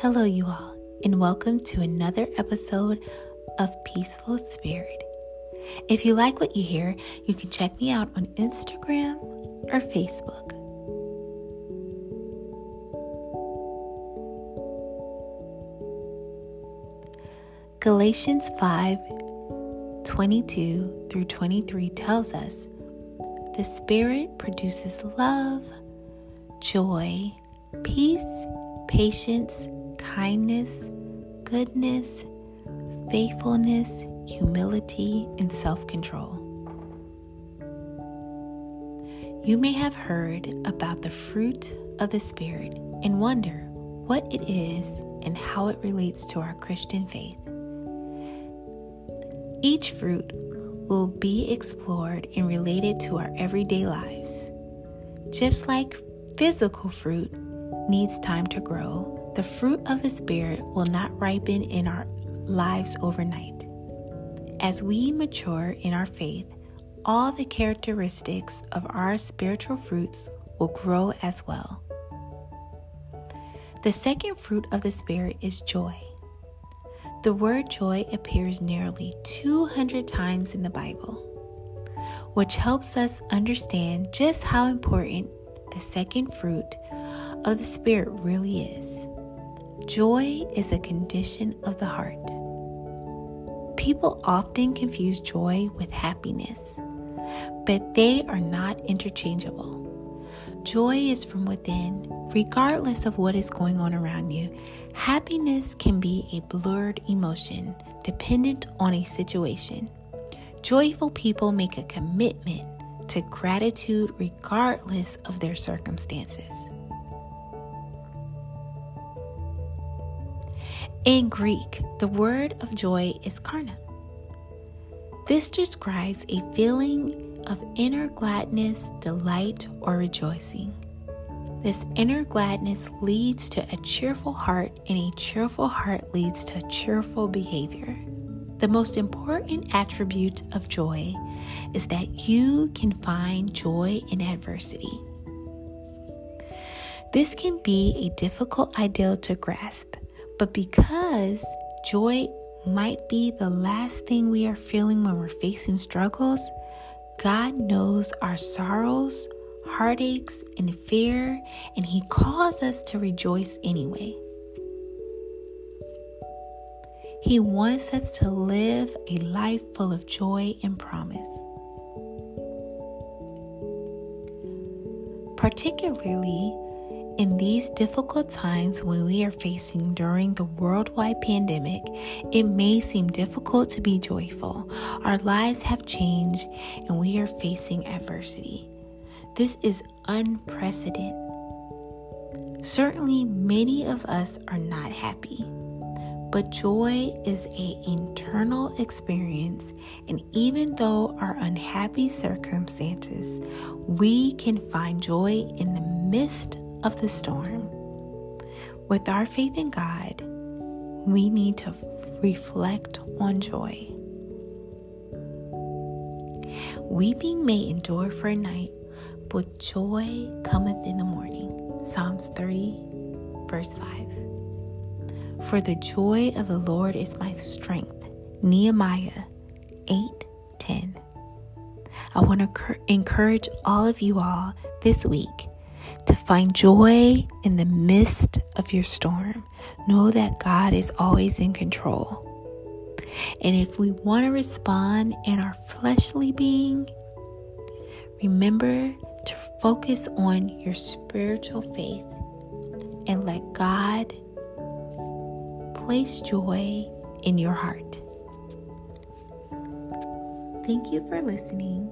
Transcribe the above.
Hello, you all, and welcome to another episode of Peaceful Spirit. If you like what you hear, you can check me out on Instagram or Facebook. Galatians 5 22 through 23 tells us the Spirit produces love, joy, peace, patience, kindness, goodness, faithfulness, humility, and self control. You may have heard about the fruit of the Spirit and wonder what it is and how it relates to our Christian faith. Each fruit will be explored and related to our everyday lives. Just like physical fruit needs time to grow, the fruit of the Spirit will not ripen in our lives overnight. As we mature in our faith, all the characteristics of our spiritual fruits will grow as well. The second fruit of the Spirit is joy. The word joy appears nearly 200 times in the Bible, which helps us understand just how important the second fruit of the Spirit really is. Joy is a condition of the heart. People often confuse joy with happiness, but they are not interchangeable. Joy is from within, regardless of what is going on around you. Happiness can be a blurred emotion dependent on a situation. Joyful people make a commitment to gratitude regardless of their circumstances. In Greek, the word of joy is karna. This describes a feeling of inner gladness, delight, or rejoicing. This inner gladness leads to a cheerful heart, and a cheerful heart leads to cheerful behavior. The most important attribute of joy is that you can find joy in adversity. This can be a difficult ideal to grasp, but because joy might be the last thing we are feeling when we're facing struggles, God knows our sorrows, heartaches, and fear, and He calls us to rejoice anyway. He wants us to live a life full of joy and promise. Particularly in these difficult times when we are facing during the worldwide pandemic, it may seem difficult to be joyful. Our lives have changed and we are facing adversity. This is unprecedented. Certainly, many of us are not happy. But joy is an internal experience, and even though our unhappy circumstances, we can find joy in the midst of the storm. With our faith in God, we need to reflect on joy. Weeping may endure for a night, but joy cometh in the morning. Psalms 30, verse 5. For the joy of the Lord is my strength. Nehemiah 8 10. I want to encourage all of you all this week find joy in the midst of your storm. Know that God is always in control. And if we want to respond in our fleshly being, remember to focus on your spiritual faith and let God place joy in your heart. Thank you for listening